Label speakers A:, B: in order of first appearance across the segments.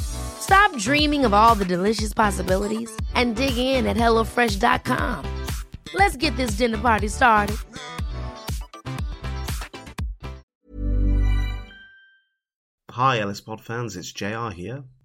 A: Stop dreaming of all the delicious possibilities and dig in at HelloFresh.com. Let's get this dinner party started.
B: Hi, Ellis Pod fans, it's JR here.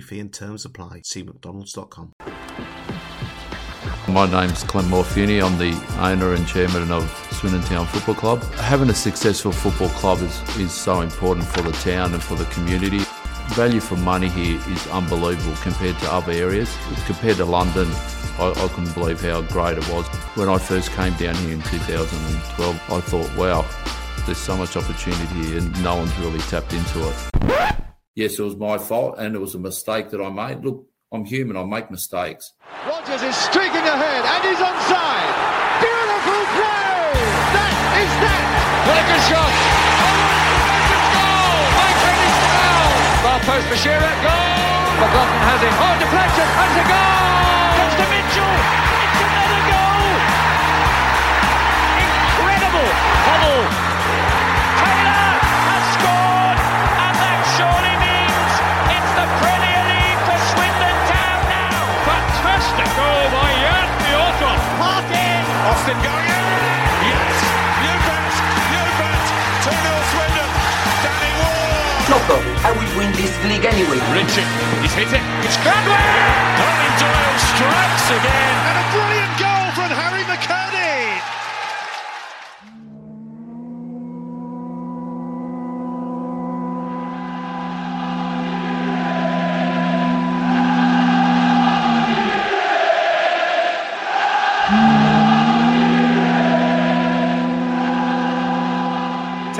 B: fee and terms apply. See mcdonalds.com.
C: My name's Clem Morfuni. I'm the owner and chairman of Swindon Town Football Club. Having a successful football club is, is so important for the town and for the community. Value for money here is unbelievable compared to other areas. Compared to London, I, I couldn't believe how great it was. When I first came down here in 2012, I thought, wow, there's so much opportunity here and no one's really tapped into it. Yes, it was my fault and it was a mistake that I made. Look, I'm human, I make mistakes.
D: Rogers is streaking ahead and he's onside. Beautiful play! That is that! What a shot! goal! Mike! Far post for Shearer, goal! McLaughlin has it. Oh, deflection, and a goal! Comes to Mitchell! It's another goal! Incredible! Hummel! Austin going in! Yes! You bet! You bet! 2-0 Swindon! Danny Ward!
E: Loco, I will win this league anyway.
D: Richard, he's hit it. It's Cradwell! Owen Doyle strikes again. And a brilliant goal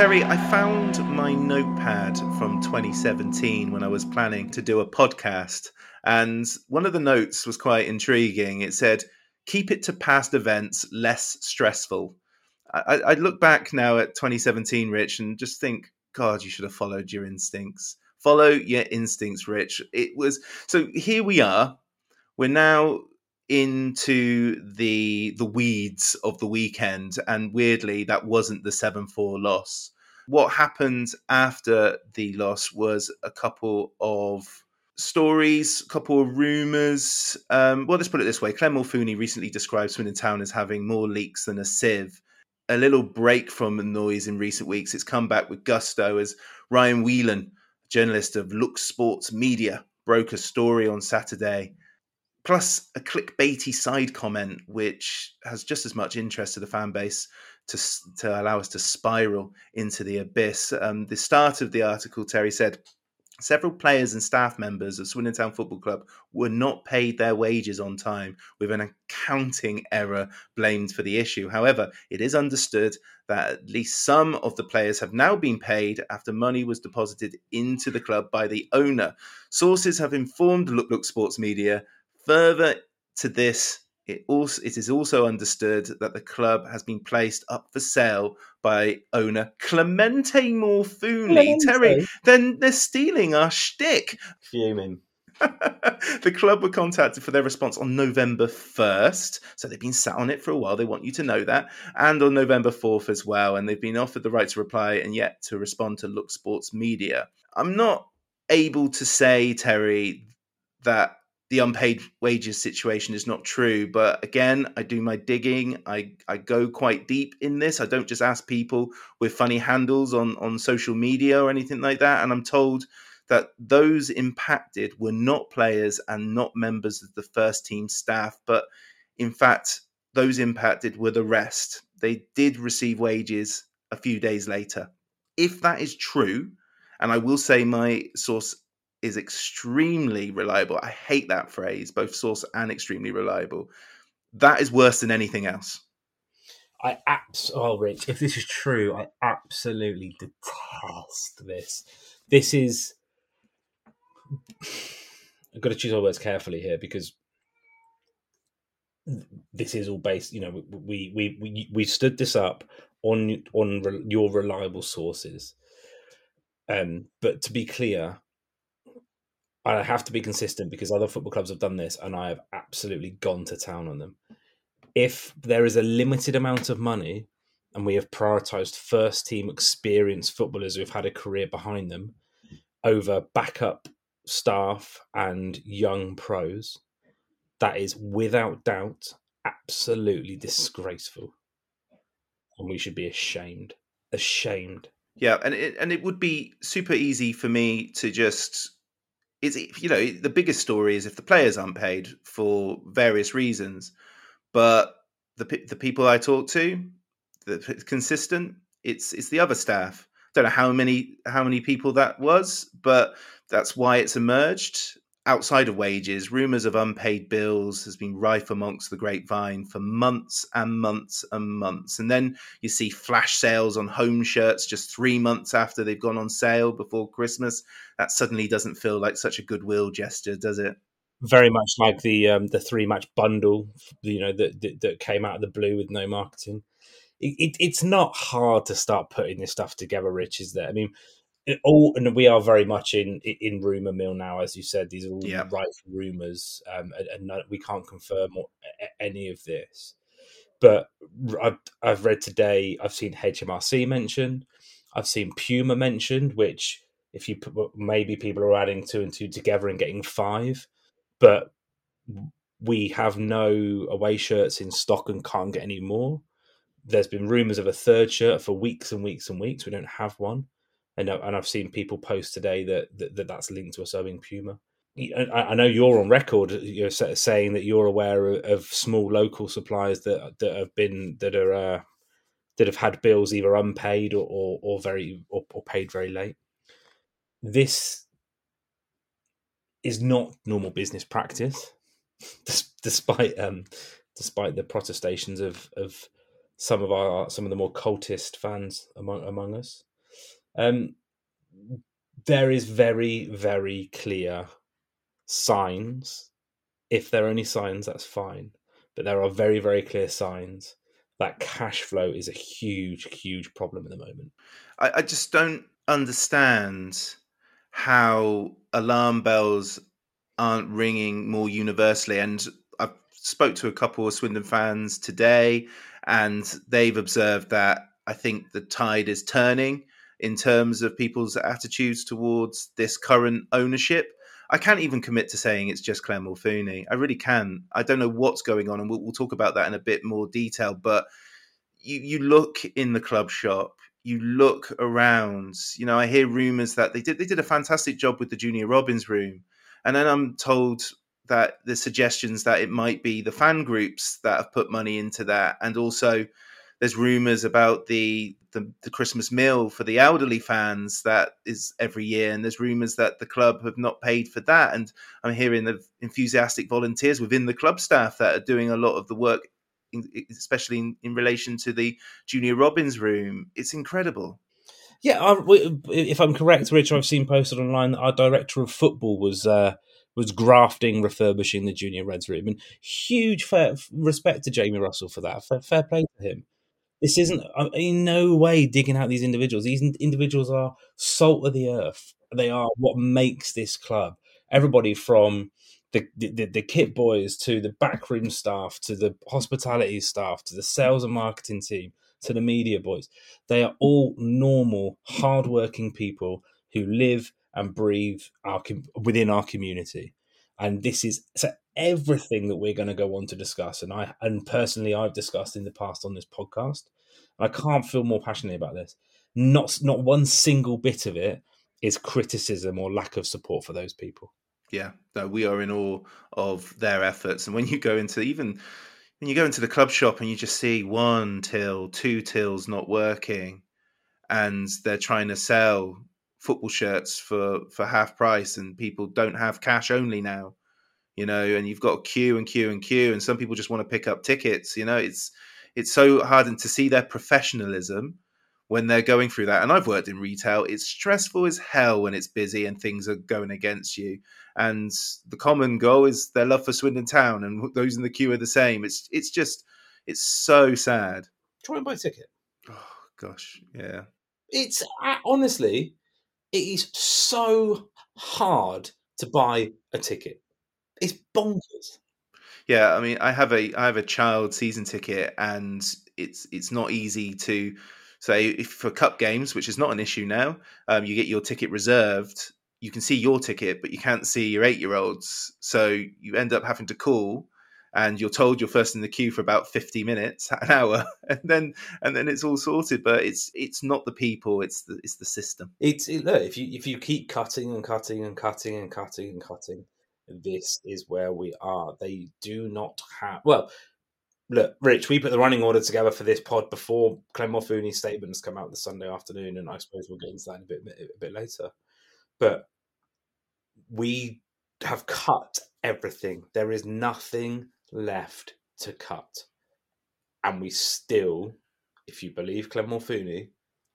F: Terry, I found my notepad from 2017 when I was planning to do a podcast, and one of the notes was quite intriguing. It said, "Keep it to past events, less stressful." I, I look back now at 2017, Rich, and just think, God, you should have followed your instincts. Follow your instincts, Rich. It was so. Here we are. We're now into the the weeds of the weekend and weirdly that wasn't the 7-4 loss what happened after the loss was a couple of stories a couple of rumors. Um, well let's put it this way. Clem Morfuni recently described swindon town as having more leaks than a sieve. A little break from the noise in recent weeks. It's come back with gusto as ryan whelan journalist of look sports media broke a story on saturday plus a clickbaity side comment, which has just as much interest to the fan base to, to allow us to spiral into the abyss. Um, the start of the article, Terry said, Several players and staff members of Swindon Town Football Club were not paid their wages on time, with an accounting error blamed for the issue. However, it is understood that at least some of the players have now been paid after money was deposited into the club by the owner. Sources have informed Look Look Sports Media Further to this, it also it is also understood that the club has been placed up for sale by owner Clemente Morfuni.
G: Clemente.
F: Terry, then they're stealing our shtick. Fuming. the club were contacted for their response on November 1st. So they've been sat on it for a while. They want you to know that. And on November 4th as well. And they've been offered the right to reply and yet to respond to Look Sports Media. I'm not able to say, Terry, that the unpaid wages situation is not true. But again, I do my digging. I, I go quite deep in this. I don't just ask people with funny handles on, on social media or anything like that. And I'm told that those impacted were not players and not members of the first team staff, but in fact, those impacted were the rest. They did receive wages a few days later. If that is true, and I will say my source is extremely reliable. I hate that phrase, both source and extremely reliable. That is worse than anything else.
G: I abs oh Rich, if this is true, I absolutely detest this. This is I've got to choose my words carefully here because this is all based. You know, we we we we stood this up on on re, your reliable sources. Um, but to be clear, I have to be consistent because other football clubs have done this, and I have absolutely gone to town on them. If there is a limited amount of money, and we have prioritized first team experienced footballers who've had a career behind them over backup staff and young pros, that is without doubt absolutely disgraceful. And we should be ashamed. Ashamed.
F: Yeah, and it, and it would be super easy for me to just is you know the biggest story is if the players aren't paid for various reasons, but the the people I talk to, the consistent, it's it's the other staff. Don't know how many how many people that was, but that's why it's emerged outside of wages, rumours of unpaid bills has been rife amongst the grapevine for months and months and months. And then you see flash sales on home shirts just three months after they've gone on sale before Christmas. That suddenly doesn't feel like such a goodwill gesture, does it?
G: Very much like the um, the three match bundle, you know, that, that, that came out of the blue with no marketing. It, it, it's not hard to start putting this stuff together, Rich. Is there? I mean, all and we are very much in in rumor mill now, as you said. These are all rife rumors, um, and, and we can't confirm or, any of this. But I've, I've read today. I've seen HMRC mentioned. I've seen Puma mentioned, which if you put, maybe people are adding two and two together and getting five, but we have no away shirts in stock and can't get any more. There's been rumors of a third shirt for weeks and weeks and weeks. We don't have one and and I've seen people post today that, that, that that's linked to a sewing Puma. I, know you're on record you're saying that you're aware of small local suppliers that that have been that are uh, that have had bills either unpaid or or, or very or, or, paid very late. This is not normal business practice, despite um, despite the protestations of of some of our some of the more cultist fans among among us. Um, there is very, very clear signs. If there are any signs, that's fine. But there are very, very clear signs that cash flow is a huge, huge problem at the moment.
F: I, I just don't understand how alarm bells aren't ringing more universally. And I've spoke to a couple of Swindon fans today, and they've observed that I think the tide is turning in terms of people's attitudes towards this current ownership. I can't even commit to saying it's just Clem Morfuni. I really can. I don't know what's going on, and we'll, we'll talk about that in a bit more detail. But you, you look in the club shop, you look around. You know, I hear rumours that they did they did a fantastic job with the Junior Robins room, and then I'm told that the suggestions that it might be the fan groups that have put money into that, and also there's rumors about the, the, the Christmas meal for the elderly fans that is every year, and there's rumors that the club have not paid for that. And I'm hearing the enthusiastic volunteers within the club staff that are doing a lot of the work, especially in, in relation to the Junior Robins room. It's incredible.
G: Yeah, I, if I'm correct, Rich, I've seen posted online that our director of football was uh, was grafting, refurbishing the Junior Reds room, and huge fair respect to Jamie Russell for that. Fair, fair play to him. This isn't uh, in no way digging out these individuals. These individuals are salt of the earth. They are what makes this club. Everybody from the, the, the kit boys to the backroom staff to the hospitality staff to the sales and marketing team to the media boys. They are all normal, hardworking people who live and breathe our, within our community. And this is so everything that we're going to go on to discuss. And I and personally, I've discussed in the past on this podcast. I can't feel more passionately about this. Not not one single bit of it is criticism or lack of support for those people.
F: Yeah, no, we are in awe of their efforts. And when you go into even when you go into the club shop and you just see one till, two tills not working, and they're trying to sell football shirts for for half price, and people don't have cash only now, you know, and you've got queue and queue and queue, and some people just want to pick up tickets. You know, it's it's so hard and to see their professionalism when they're going through that. And I've worked in retail. It's stressful as hell when it's busy and things are going against you. And the common goal is their love for Swindon Town, and those in the queue are the same. It's it's just it's so sad.
G: Try and buy a ticket.
F: Oh gosh, yeah.
G: It's honestly, it is so hard to buy a ticket. It's bonkers.
F: Yeah, I mean, I have a I have a child season ticket, and it's it's not easy to say if for cup games, which is not an issue now. Um, you get your ticket reserved. You can see your ticket, but you can't see your eight year olds. So you end up having to call, and you're told you're first in the queue for about fifty minutes, an hour, and then and then it's all sorted. But it's it's not the people; it's the it's the system.
G: It's it, look if you if you keep cutting and cutting and cutting and cutting and cutting, this is where we are. They do not have well. Look, Rich, we put the running order together for this pod before Clem Morfuni's statements come out the Sunday afternoon, and I suppose we'll get into that a bit a bit later. But we have cut everything. There is nothing left to cut, and we still, if you believe Clem Morfuni,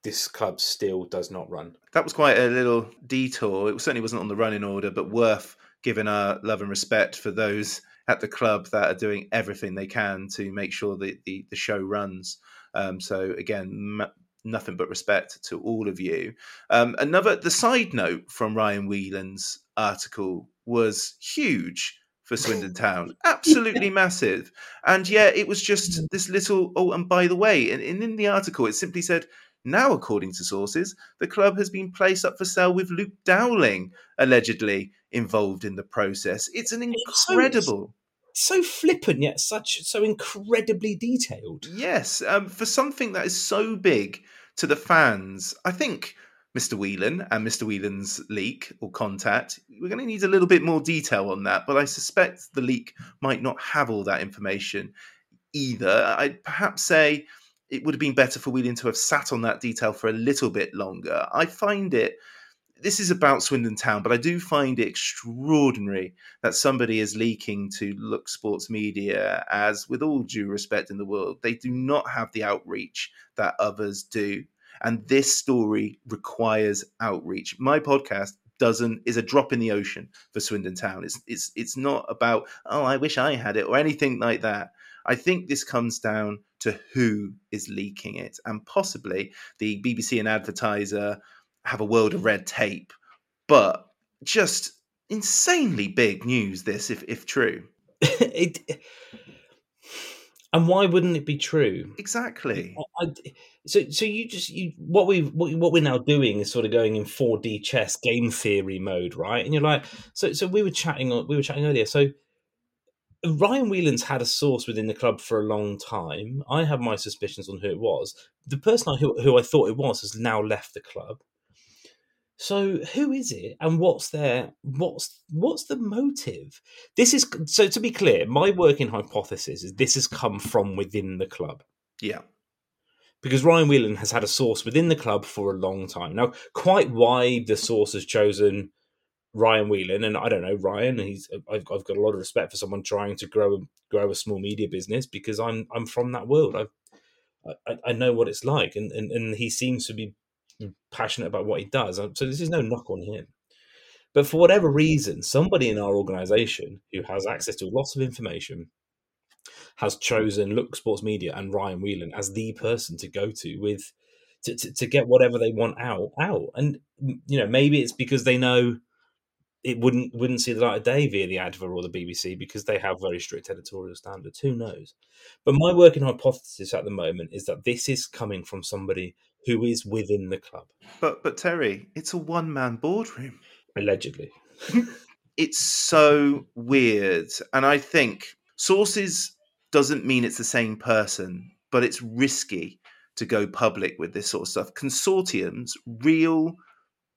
G: this club still does not run.
F: That was quite a little detour. It certainly wasn't on the running order, but worth giving our love and respect for those at the club that are doing everything they can to make sure that the, the show runs. Um, so again, m- nothing but respect to all of you. Um, another, the side note from Ryan Whelan's article was huge for Swindon Town, absolutely massive. And yeah, it was just this little. Oh, and by the way, and, and in the article, it simply said. Now, according to sources, the club has been placed up for sale with Luke Dowling allegedly involved in the process. It's an incredible.
G: So, so flippant yet such so incredibly detailed.
F: Yes, um, for something that is so big to the fans, I think Mr. Whelan and Mr. Whelan's leak or contact, we're going to need a little bit more detail on that. But I suspect the leak might not have all that information either. I'd perhaps say it would have been better for Whelan to have sat on that detail for a little bit longer. I find it this is about Swindon Town, but I do find it extraordinary that somebody is leaking to Look Sports Media, as with all due respect in the world, they do not have the outreach that others do. And this story requires outreach. My podcast doesn't is a drop in the ocean for Swindon Town. It's it's it's not about oh I wish I had it or anything like that. I think this comes down to who is leaking it, and possibly the BBC and advertiser have a world of red tape, but just insanely big news. This, if if true,
G: it, and why wouldn't it be true?
F: Exactly.
G: I, so, so you just you what we what, what we're now doing is sort of going in four D chess game theory mode, right? And you're like, so so we were chatting on we were chatting earlier. So Ryan Whelan's had a source within the club for a long time. I have my suspicions on who it was. The person I, who, who I thought it was has now left the club. So who is it, and what's their what's what's the motive? This is so to be clear. My working hypothesis is this has come from within the club.
F: Yeah,
G: because Ryan Whelan has had a source within the club for a long time now. Quite why the source has chosen Ryan Whelan, and I don't know Ryan. He's I've, I've got a lot of respect for someone trying to grow grow a small media business because I'm I'm from that world. I've I, I know what it's like, and, and and he seems to be passionate about what he does. Uh, so this is no knock on him. But for whatever reason, somebody in our organization who has access to lots of information has chosen Look Sports Media and Ryan Whelan as the person to go to with to, to, to get whatever they want out out. And you know, maybe it's because they know it wouldn't wouldn't see the light of day via the Adver or the BBC because they have very strict editorial standards. Who knows? But my working hypothesis at the moment is that this is coming from somebody who is within the club.
F: But but Terry, it's a one man boardroom.
G: Allegedly.
F: it's so weird. And I think sources doesn't mean it's the same person, but it's risky to go public with this sort of stuff. Consortiums, real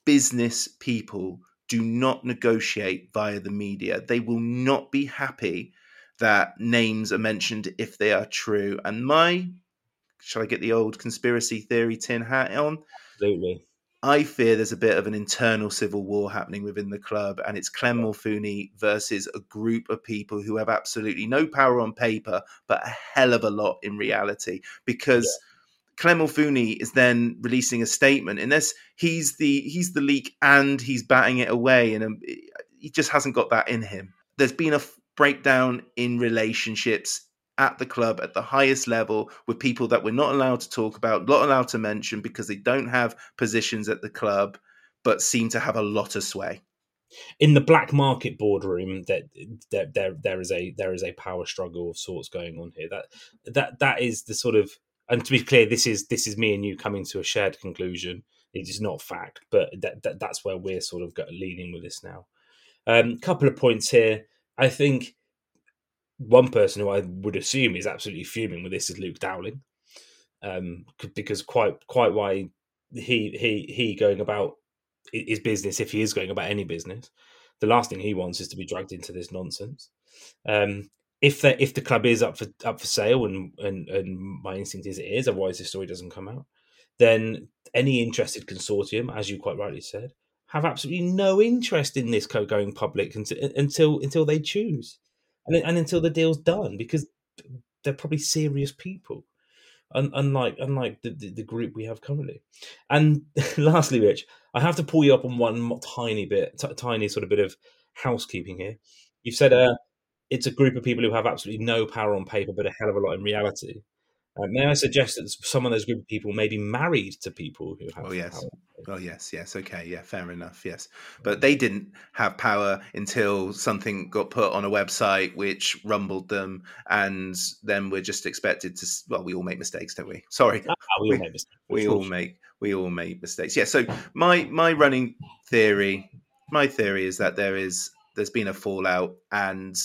F: business people do not negotiate via the media. They will not be happy that names are mentioned if they are true. And my, shall I get the old conspiracy theory tin hat on?
G: Absolutely.
F: I fear there's a bit of an internal civil war happening within the club, and it's Clem Morfuni versus a group of people who have absolutely no power on paper, but a hell of a lot in reality. Because yeah. Clem Morfuni is then releasing a statement, and this he's the he's the leak and he's batting it away, and um, he just hasn't got that in him. There's been a breakdown in relationships at the club at the highest level with people that we're not allowed to talk about, not allowed to mention because they don't have positions at the club, but seem to have a lot of sway.
G: In the black market boardroom, that there, there, there is a there is a power struggle of sorts going on here. That that that is the sort of and to be clear, this is this is me and you coming to a shared conclusion. It is not fact, but that, that that's where we're sort of leaning with this now. A um, couple of points here. I think one person who I would assume is absolutely fuming with this is Luke Dowling, um, because quite quite why he he he going about his business if he is going about any business, the last thing he wants is to be dragged into this nonsense. Um, if the if the club is up for up for sale and and and my instinct is it is, otherwise this story doesn't come out, then any interested consortium, as you quite rightly said, have absolutely no interest in this co going public until until until they choose and, and until the deal's done because they're probably serious people unlike unlike the, the, the, group we have currently. And lastly, Rich, I have to pull you up on one tiny bit, t- tiny sort of bit of housekeeping here. You've said uh, it's a group of people who have absolutely no power on paper, but a hell of a lot in reality. Uh, may I suggest that some of those group of people may be married to people who have?
F: Oh yes, power. Oh yes, yes. Okay, yeah, fair enough. Yes, but they didn't have power until something got put on a website which rumbled them, and then we're just expected to. Well, we all make mistakes, don't we? Sorry,
G: ah, we, all make mistakes.
F: We all make we all make mistakes. Yeah. So my my running theory, my theory is that there is there's been a fallout, and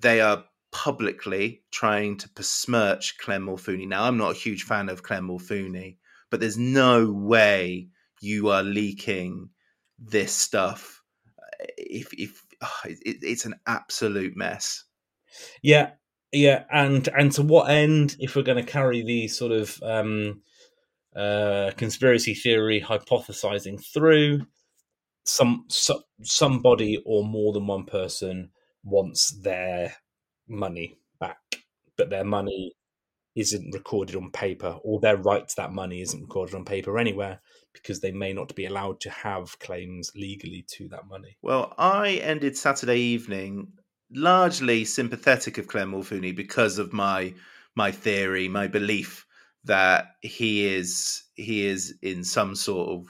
F: they are publicly trying to besmirch Clem Morfuni. Now, I'm not a huge fan of Clem Morfuni, but there's no way you are leaking this stuff. Uh, if if oh, it, it's an absolute mess.
G: Yeah, yeah, and and to what end? If we're going to carry the sort of um, uh, conspiracy theory hypothesizing through, some so, somebody or more than one person wants their money back, but their money isn't recorded on paper, or their right to that money isn't recorded on paper anywhere because they may not be allowed to have claims legally to that money.
F: Well, I ended Saturday evening largely sympathetic of Clem Morfuni because of my my theory, my belief that he is he is in some sort of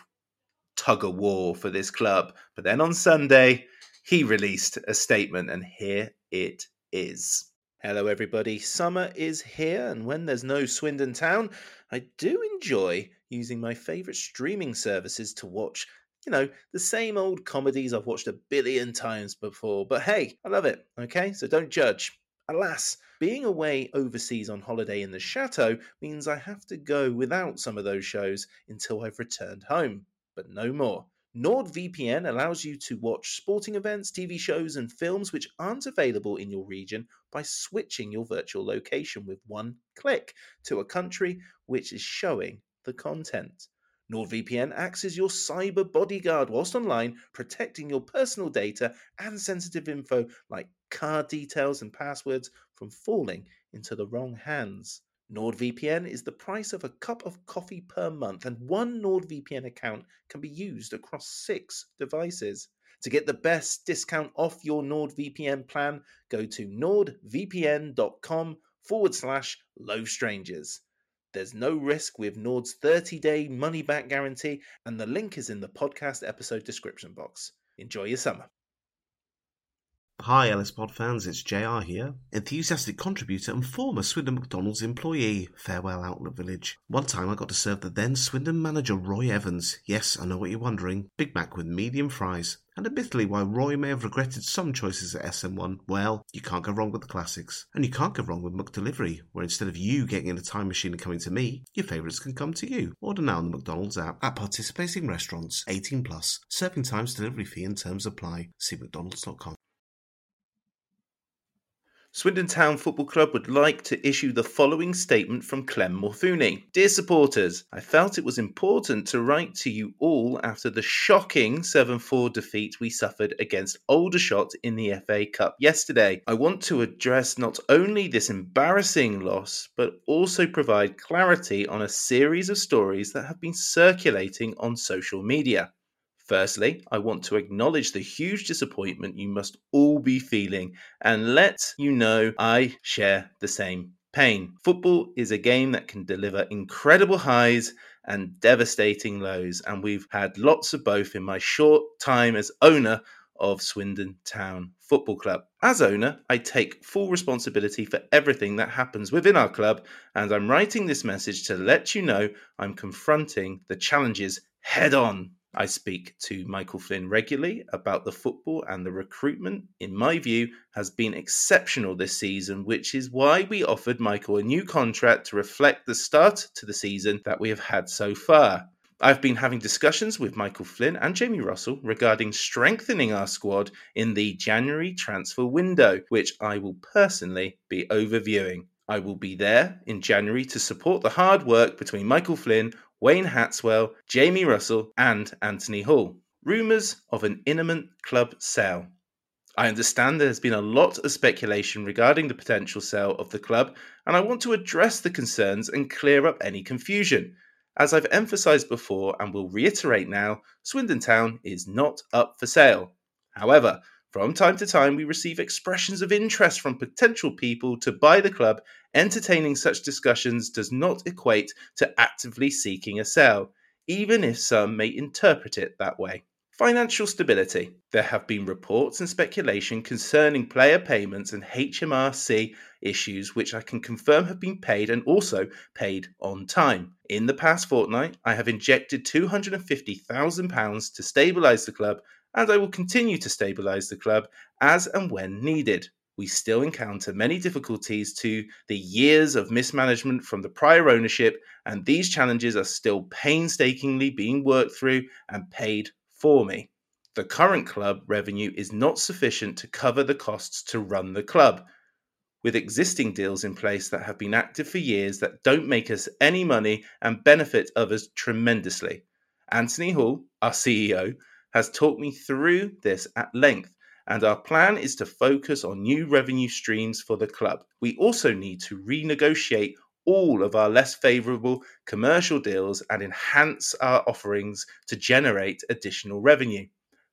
F: tug of war for this club. But then on Sunday, he released a statement, and here it is. Hello, everybody. Summer is here, and when there's no Swindon Town, I do enjoy using my favourite streaming services to watch, you know, the same old comedies I've watched a billion times before. But hey, I love it, okay? So don't judge. Alas, being away overseas on holiday in the chateau means I have to go without some of those shows until I've returned home. But no more. NordVPN allows you to watch sporting events, TV shows, and films which aren't available in your region by switching your virtual location with one click to a country which is showing the content. NordVPN acts as your cyber bodyguard whilst online, protecting your personal data and sensitive info like card details and passwords from falling into the wrong hands. NordVPN is the price of a cup of coffee per month, and one NordVPN account can be used across six devices. To get the best discount off your NordVPN plan, go to nordvpn.com forward slash low strangers. There's no risk with Nord's 30 day money back guarantee, and the link is in the podcast episode description box. Enjoy your summer.
B: Hi, Ellis Pod fans, it's JR here, enthusiastic contributor and former Swindon McDonald's employee. Farewell, Outlet Village. One time I got to serve the then Swindon manager Roy Evans. Yes, I know what you're wondering. Big Mac with medium fries. And admittedly, while Roy may have regretted some choices at SN1, well, you can't go wrong with the classics. And you can't go wrong with McDelivery, where instead of you getting in a time machine and coming to me, your favourites can come to you. Order now on the McDonald's app at participating restaurants, 18 plus. Serving times, delivery fee and terms apply. See mcdonalds.com.
F: Swindon Town Football Club would like to issue the following statement from Clem Morfuni. Dear supporters, I felt it was important to write to you all after the shocking 7 4 defeat we suffered against Aldershot in the FA Cup yesterday. I want to address not only this embarrassing loss, but also provide clarity on a series of stories that have been circulating on social media. Firstly, I want to acknowledge the huge disappointment you must all be feeling and let you know I share the same pain. Football is a game that can deliver incredible highs and devastating lows, and we've had lots of both in my short time as owner of Swindon Town Football Club. As owner, I take full responsibility for everything that happens within our club, and I'm writing this message to let you know I'm confronting the challenges head on. I speak to Michael Flynn regularly about the football, and the recruitment, in my view, has been exceptional this season, which is why we offered Michael a new contract to reflect the start to the season that we have had so far. I've been having discussions with Michael Flynn and Jamie Russell regarding strengthening our squad in the January transfer window, which I will personally be overviewing. I will be there in January to support the hard work between Michael Flynn, Wayne Hatswell, Jamie Russell, and Anthony Hall. Rumours of an imminent club sale. I understand there has been a lot of speculation regarding the potential sale of the club, and I want to address the concerns and clear up any confusion. As I've emphasised before and will reiterate now, Swindon Town is not up for sale. However, from time to time, we receive expressions of interest from potential people to buy the club. Entertaining such discussions does not equate to actively seeking a sale, even if some may interpret it that way. Financial stability. There have been reports and speculation concerning player payments and HMRC issues, which I can confirm have been paid and also paid on time. In the past fortnight, I have injected £250,000 to stabilise the club and I will continue to stabilise the club as and when needed. We still encounter many difficulties to the years of mismanagement from the prior ownership, and these challenges are still painstakingly being worked through and paid for me. The current club revenue is not sufficient to cover the costs to run the club, with existing deals in place that have been active for years that don't make us any money and benefit others tremendously. Anthony Hall, our CEO, has talked me through this at length, and our plan is to focus on new revenue streams for the club. We also need to renegotiate all of our less favourable commercial deals and enhance our offerings to generate additional revenue.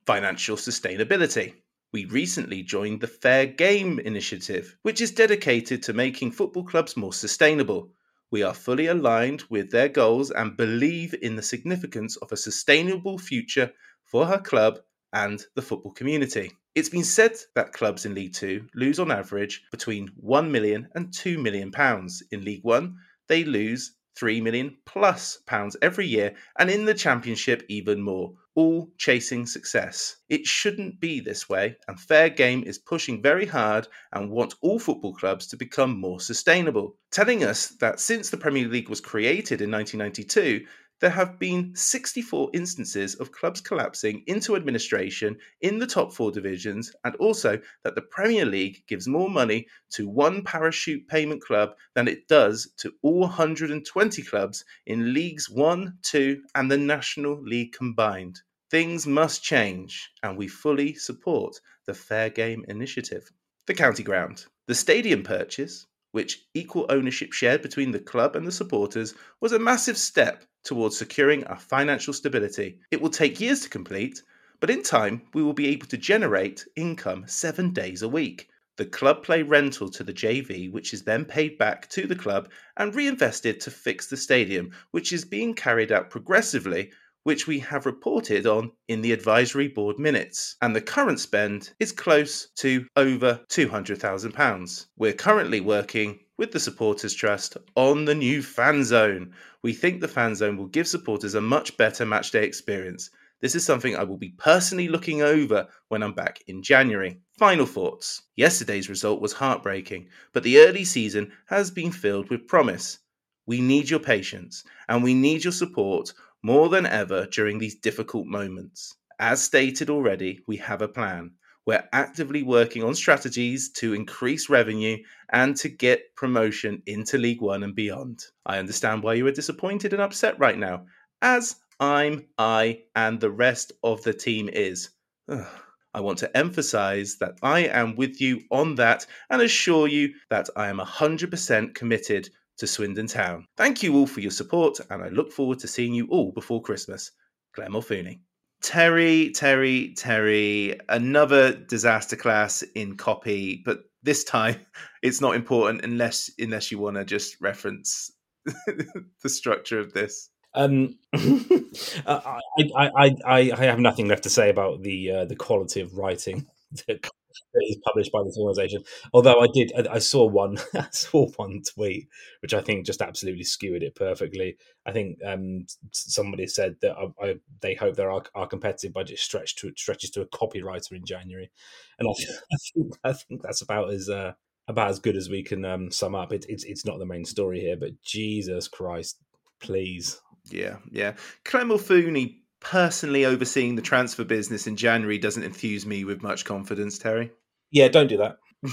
F: Financial sustainability. We recently joined the Fair Game Initiative, which is dedicated to making football clubs more sustainable. We are fully aligned with their goals and believe in the significance of a sustainable future for her club and the football community. It's been said that clubs in League Two lose on average between 1 million and 2 million pounds. In League One, they lose 3 million plus pounds every year, and in the Championship, even more, all chasing success. It shouldn't be this way, and Fair Game is pushing very hard and want all football clubs to become more sustainable, telling us that since the Premier League was created in 1992, there have been 64 instances of clubs collapsing into administration in the top four divisions, and also that the Premier League gives more money to one parachute payment club than it does to all 120 clubs in Leagues 1, 2, and the National League combined. Things must change, and we fully support the Fair Game Initiative. The County Ground. The stadium purchase, which equal ownership shared between the club and the supporters, was a massive step towards securing our financial stability. It will take years to complete, but in time we will be able to generate income seven days a week. The club play rental to the JV, which is then paid back to the club and reinvested to fix the stadium, which is being carried out progressively which we have reported on in the advisory board minutes, and the current spend is close to over £200,000. We're currently working with the Supporters Trust on the new fan zone. We think the fan zone will give supporters a much better matchday experience. This is something I will be personally looking over when I'm back in January. Final thoughts. Yesterday's result was heartbreaking, but the early season has been filled with promise. We need your patience and we need your support more than ever during these difficult moments. As stated already, we have a plan. We're actively working on strategies to increase revenue and to get promotion into League One and beyond. I understand why you are disappointed and upset right now, as I'm, I, and the rest of the team is. I want to emphasize that I am with you on that and assure you that I am 100% committed to Swindon Town. Thank you all for your support, and I look forward to seeing you all before Christmas. Claire Mulfooney. Terry, Terry, Terry, another disaster class in copy, but this time it's not important unless unless you want to just reference the structure of this.
G: Um, I, I, I, I have nothing left to say about the uh, the quality of writing that, that is published by this organisation. Although I did, I, I saw one, I saw one tweet which I think just absolutely skewered it perfectly. I think um, somebody said that I, I, they hope their our, our competitive budget stretch to stretches to a copywriter in January, and I, I think I think that's about as uh, about as good as we can um, sum up. It, it's it's not the main story here, but Jesus Christ, please
F: yeah, yeah. Mulfooney personally overseeing the transfer business in January doesn't enthuse me with much confidence, Terry.
G: Yeah, don't do that.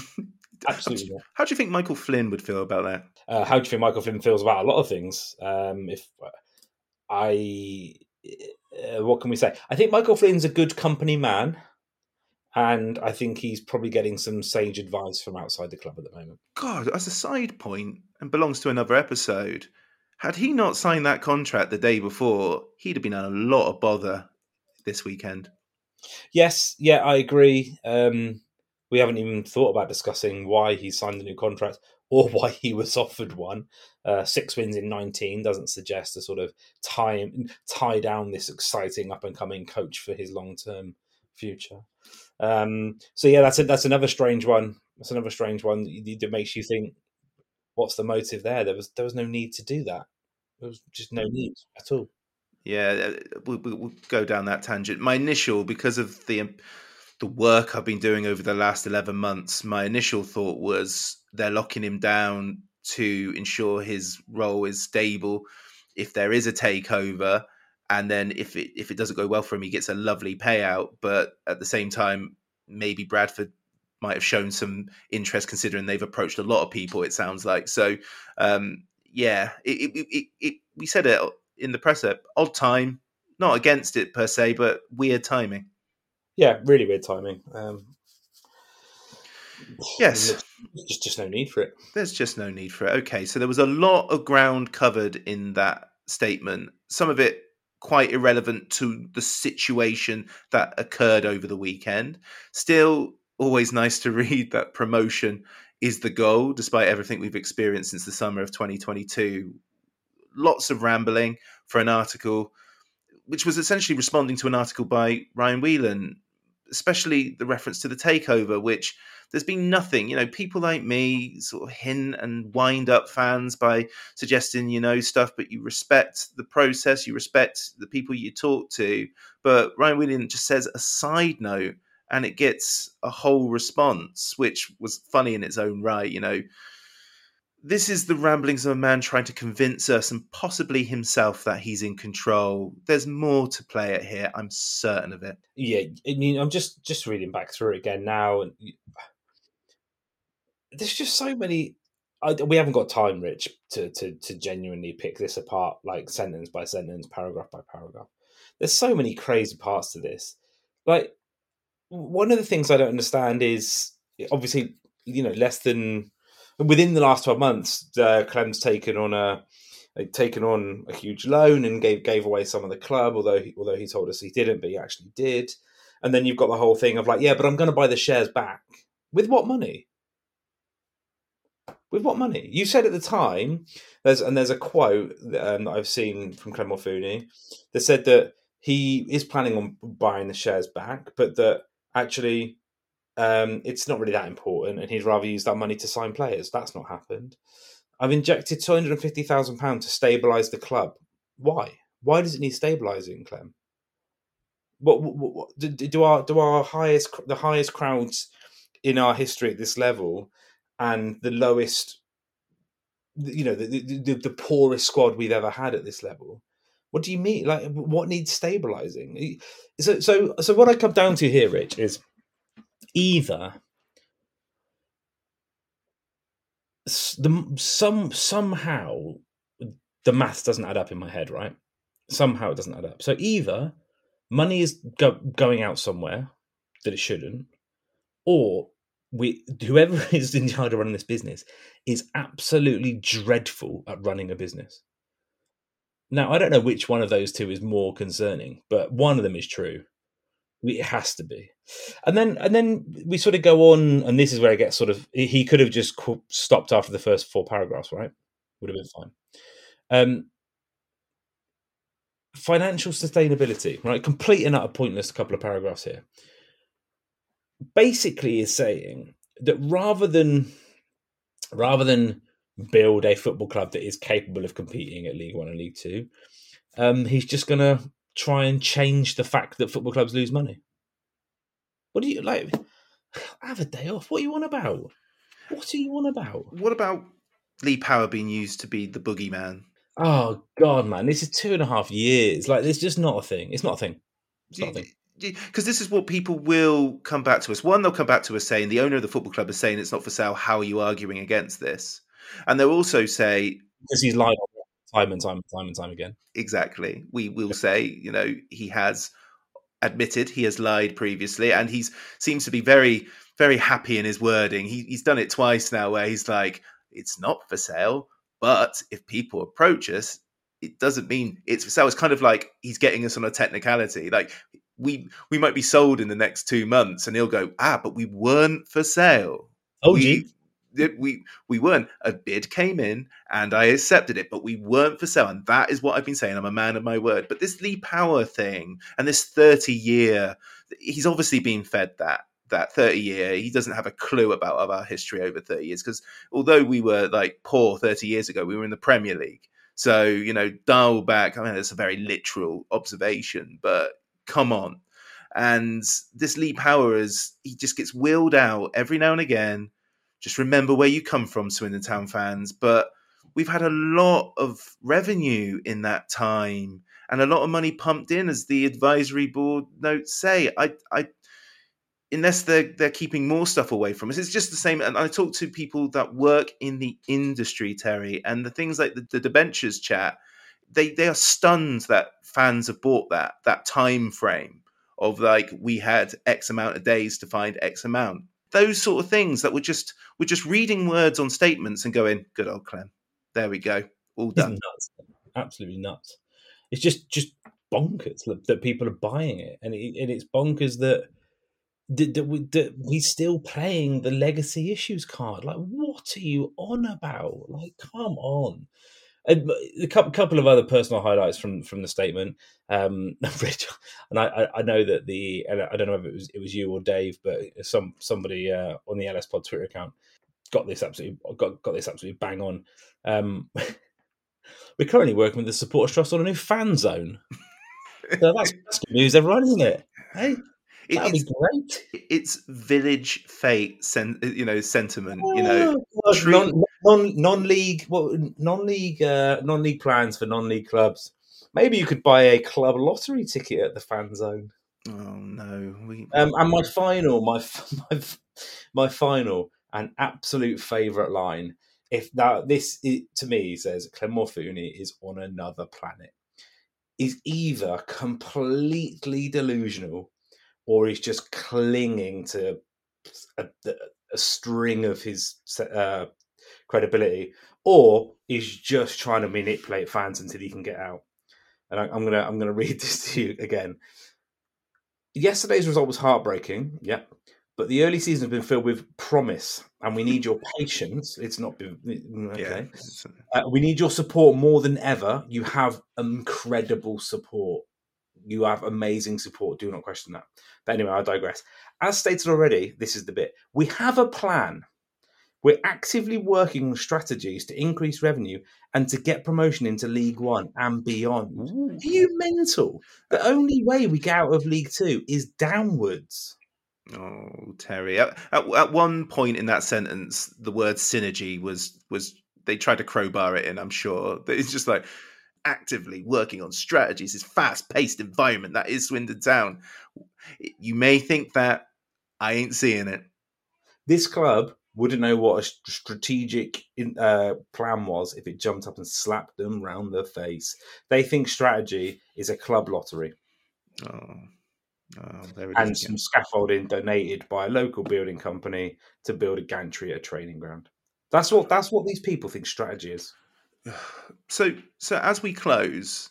G: Absolutely.
F: how, how, do you think Michael Flynn would feel about that?
G: Uh, how do you think Michael Flynn feels about a lot of things? Um, if uh, I, uh, what can we say? I think Michael Flynn's a good company man, and I think he's probably getting some sage advice from outside the club at the moment.
F: God, as a side point, and belongs to another episode. Had he not signed that contract the day before, he'd have been in a lot of bother this weekend.
G: Yes, yeah, I agree. Um, we haven't even thought about discussing why he signed a new contract or why he was offered one. Uh, six wins in 19 doesn't suggest a sort of tie, tie down this exciting up and coming coach for his long term future. Um, so yeah, that's a, that's another strange one. That's another strange one that makes you think what's the motive there? There was there was no need to do that. There was just no need at all.
F: Yeah, uh, we'll, we'll go down that tangent. My initial, because of the um, the work I've been doing over the last eleven months, my initial thought was they're locking him down to ensure his role is stable. If there is a takeover, and then if it if it doesn't go well for him, he gets a lovely payout. But at the same time, maybe Bradford might have shown some interest considering they've approached a lot of people. It sounds like so. Um, yeah, it, it, it, we said it in the press up. Odd time, not against it per se, but weird timing.
G: Yeah, really weird timing. Um,
F: yes,
G: just just no need for it.
F: There's just no need for it. Okay, so there was a lot of ground covered in that statement. Some of it quite irrelevant to the situation that occurred over the weekend. Still, always nice to read that promotion is the goal, despite everything we've experienced since the summer of 2022. Lots of rambling for an article, which was essentially responding to an article by Ryan Whelan, especially the reference to the takeover, which there's been nothing. You know, people like me sort of hint and wind up fans by suggesting, you know, stuff, but you respect the process, you respect the people you talk to. But Ryan Whelan just says a side note and it gets a whole response, which was funny in its own right. You know, this is the ramblings of a man trying to convince us and possibly himself that he's in control. There's more to play at here. I'm certain of it.
G: Yeah, I mean, I'm just just reading back through it again now, and there's just so many. I, we haven't got time, Rich, to, to to genuinely pick this apart, like sentence by sentence, paragraph by paragraph. There's so many crazy parts to this. Like one of the things I don't understand is obviously, you know, less than within the last 12 months, uh, Clem's taken on a taken on a huge loan and gave gave away some of the club, although he, although he told us he didn't, but he actually did. And then you've got the whole thing of like, yeah, but I'm going to buy the shares back with what money? With what money? You said at the time, there's and there's a quote um, that I've seen from Clem Mulfooney that said that he is planning on buying the shares back, but that actually um, it's not really that important, and he'd rather use that money to sign players. That's not happened. I've injected two hundred and fifty thousand pounds to stabilise the club. Why? Why does it need stabilising, Clem? What, what, what do, do our do our highest the highest crowds in our history at this level, and the lowest, you know, the, the, the poorest squad we've ever had at this level? What do you mean? Like, what needs stabilizing? So, so, so, what I come down to here, Rich, is either the some somehow the math doesn't add up in my head, right? Somehow it doesn't add up. So either money is go, going out somewhere that it shouldn't, or we whoever is in charge of running this business is absolutely dreadful at running a business. Now, I don't know which one of those two is more concerning, but one of them is true. It has to be. And then, and then we sort of go on, and this is where it gets sort of. He could have just stopped after the first four paragraphs, right? Would have been fine. Um, financial sustainability, right? Complete and utter pointless. A couple of paragraphs here. Basically, is saying that rather than rather than build a football club that is capable of competing at League One and League Two. Um, he's just going to try and change the fact that football clubs lose money. What do you like? Have a day off. What are you on about? What are you on about?
F: What about Lee Power being used to be the boogeyman?
G: Oh God, man, this is two and a half years. Like, it's just not a thing. It's not a thing. It's not a thing
F: because this is what people will come back to us. One, they'll come back to us saying the owner of the football club is saying it's not for sale. How are you arguing against this? And they'll also say
G: because he's lied time and time and time and time again.
F: Exactly. We will say, you know, he has admitted he has lied previously, and he's seems to be very, very happy in his wording. He, he's done it twice now, where he's like, "It's not for sale, but if people approach us, it doesn't mean it's for sale." It's kind of like he's getting us on a technicality, like. We we might be sold in the next two months, and he'll go ah, but we weren't for sale.
G: Oh,
F: we,
G: gee
F: we we weren't. A bid came in and I accepted it, but we weren't for sale. And that is what I've been saying. I'm a man of my word. But this Lee Power thing and this 30 year, he's obviously been fed that that 30 year. He doesn't have a clue about our history over 30 years because although we were like poor 30 years ago, we were in the Premier League. So, you know, dial back. I mean, it's a very literal observation, but come on. And this Lee Power is, he just gets wheeled out every now and again just remember where you come from, Swindon Town fans. But we've had a lot of revenue in that time and a lot of money pumped in, as the advisory board notes say. I, I, unless they're they're keeping more stuff away from us, it's just the same. And I talk to people that work in the industry, Terry, and the things like the, the debentures chat. They they are stunned that fans have bought that that time frame of like we had X amount of days to find X amount those sort of things that were just we're just reading words on statements and going, "Good old Clem." There we go, all done.
G: nuts, absolutely nuts. It's just just bonkers that people are buying it, and, it, and it's bonkers that that, we, that he's still playing the legacy issues card. Like, what are you on about? Like, come on. A couple of other personal highlights from from the statement. Um, Rich, and I, I know that the I don't know if it was it was you or Dave, but some somebody uh, on the LS Pod Twitter account got this absolutely got got this absolutely bang on. Um, we're currently working with the Supporters Trust on a new fan zone. So that's, that's good news, everyone, isn't it? Hey, That'd it's, be great.
F: It's village fete, sen- you know, sentiment. You know,
G: oh, non, non non-league, what non-league, uh, non-league plans for non-league clubs. Maybe you could buy a club lottery ticket at the fan zone.
F: Oh no! We...
G: Um, and my final, my my my final and absolute favourite line. If now this to me says Clem Morfuni is on another planet, is either completely delusional or he's just clinging to a, a string of his uh, credibility, or he's just trying to manipulate fans until he can get out. And I, am gonna I'm gonna read this to you again. Yesterday's result was heartbreaking, yeah, but the early season has been filled with promise, and we need your patience. It's not been mm, mm, okay. Yeah. Uh, uh, we need your support more than ever. You have incredible support You have amazing support. Do not question that. But anyway, I digress. As stated already, this is the bit. We have a plan. We're actively working on strategies to increase revenue and to get promotion into League One and beyond. Are you mental? The only way we get out of League Two is downwards.
F: Oh, Terry! At, at, at one point in that sentence, the word synergy was was they tried to crowbar it in. I'm sure it's just like actively working on strategies. This fast paced environment that is Swindon Town. You may think that I ain't seeing it.
G: This club wouldn't know what a strategic uh, plan was if it jumped up and slapped them round the face. They think strategy is a club lottery.
F: Oh. Oh,
G: and some scaffolding donated by a local building company to build a gantry at a training ground. That's what that's what these people think strategy is.
F: So so as we close,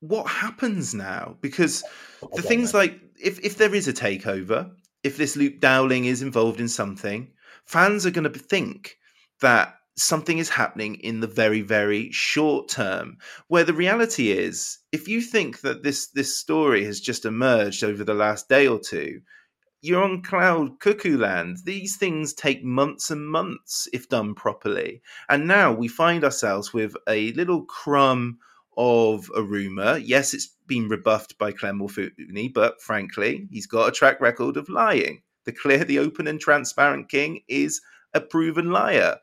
F: what happens now? Because the things know. like if if there is a takeover, if this Luke Dowling is involved in something, fans are going to think that something is happening in the very very short term where the reality is if you think that this this story has just emerged over the last day or two you're on cloud cuckoo land. These things take months and months if done properly. And now we find ourselves with a little crumb of a rumor. Yes it's been rebuffed by Clem Morfuni but frankly he's got a track record of lying the clear the open and transparent king is a proven liar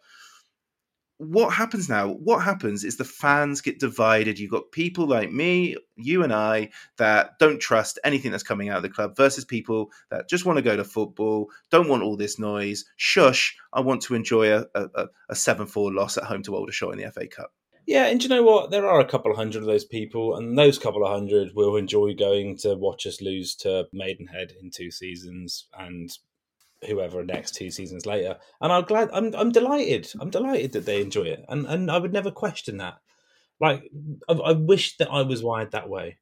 F: what happens now? What happens is the fans get divided. You've got people like me, you and I, that don't trust anything that's coming out of the club versus people that just want to go to football, don't want all this noise. Shush, I want to enjoy a, a, a 7 4 loss at home to Aldershot in the FA Cup.
G: Yeah, and you know what? There are a couple of hundred of those people, and those couple of hundred will enjoy going to watch us lose to Maidenhead in two seasons and whoever next two seasons later. And I'm glad. I'm I'm delighted. I'm delighted that they enjoy it, and and I would never question that. Like I, I wish that I was wired that way.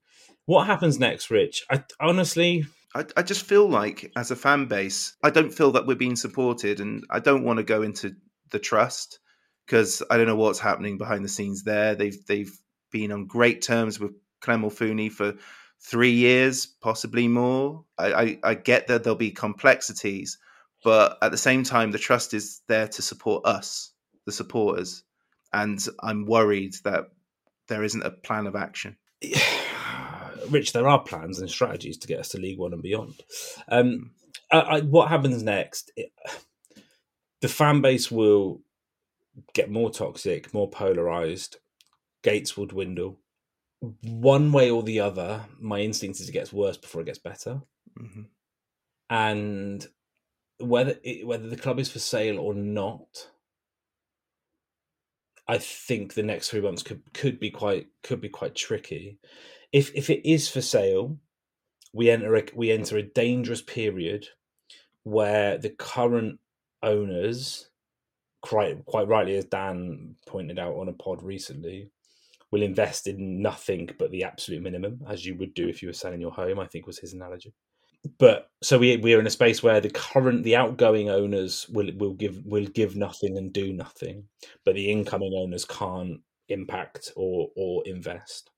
G: What happens next, Rich? I honestly.
F: I, I just feel like, as a fan base, I don't feel that we're being supported, and I don't want to go into the trust because I don't know what's happening behind the scenes there. They've they've been on great terms with Clem Morfuni for three years, possibly more. I, I, I, get that there'll be complexities, but at the same time, the trust is there to support us, the supporters, and I'm worried that there isn't a plan of action.
G: Rich, there are plans and strategies to get us to League One and beyond. Um, I, I, what happens next? It, the fan base will get more toxic, more polarized. Gates will dwindle. One way or the other, my instinct is it gets worse before it gets better. Mm-hmm. And whether it, whether the club is for sale or not, I think the next three months could could be quite could be quite tricky. If if it is for sale, we enter a, we enter a dangerous period where the current owners, quite quite rightly as Dan pointed out on a pod recently, will invest in nothing but the absolute minimum, as you would do if you were selling your home. I think was his analogy but so we we're in a space where the current the outgoing owners will will give will give nothing and do nothing, but the incoming owners can't impact or or invest.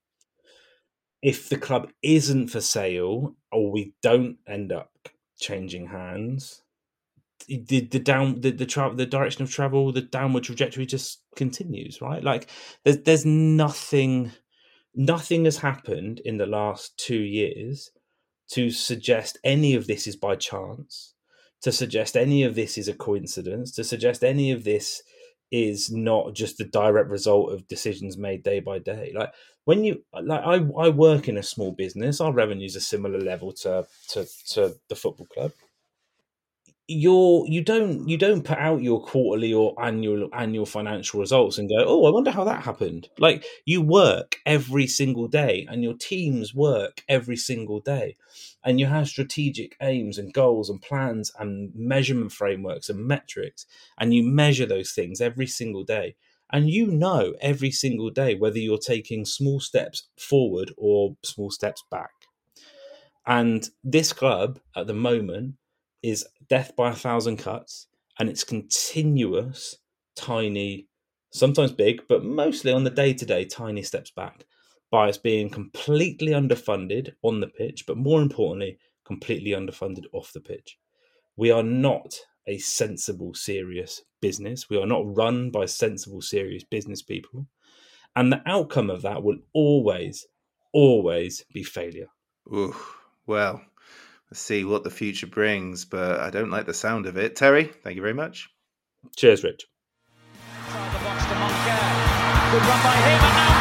G: If the club isn't for sale or we don't end up changing hands, the the down the the, tra- the direction of travel, the downward trajectory just continues, right? Like there's there's nothing nothing has happened in the last two years to suggest any of this is by chance, to suggest any of this is a coincidence, to suggest any of this is not just the direct result of decisions made day by day. Like when you like I, I work in a small business, our revenues are similar level to to, to the football club you're you don't you don't put out your quarterly or annual annual financial results and go oh i wonder how that happened. Like you work every single day and your teams work every single day and you have strategic aims and goals and plans and measurement frameworks and metrics and you measure those things every single day. And you know every single day whether you're taking small steps forward or small steps back. And this club at the moment is death by a thousand cuts, and it's continuous, tiny, sometimes big, but mostly on the day to day, tiny steps back. by us being completely underfunded on the pitch, but more importantly, completely underfunded off the pitch. We are not a sensible, serious business. We are not run by sensible, serious business people. And the outcome of that will always, always be failure.
F: Ooh, well, see what the future brings, but I don't like the sound of it. Terry, thank you very much.
G: Cheers, Rich.
D: Good run by him, and now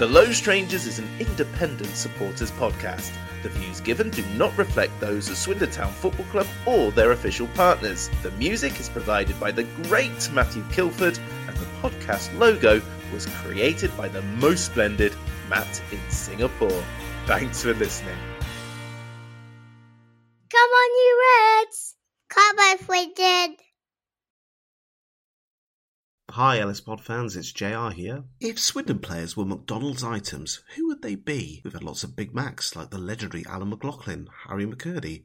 F: The Low Strangers is an independent supporters podcast. The views given do not reflect those of Swindon Town Football Club or their official partners. The music is provided by the great Matthew Kilford, and the podcast logo was created by the most splendid Matt in Singapore. Thanks for listening.
H: Come on, you Reds! Come on, Swindon!
B: Hi, LS Pod fans, it's JR here. If Swindon players were McDonald's items, who would they be? We've had lots of Big Macs like the legendary Alan McLoughlin, Harry McKirdy,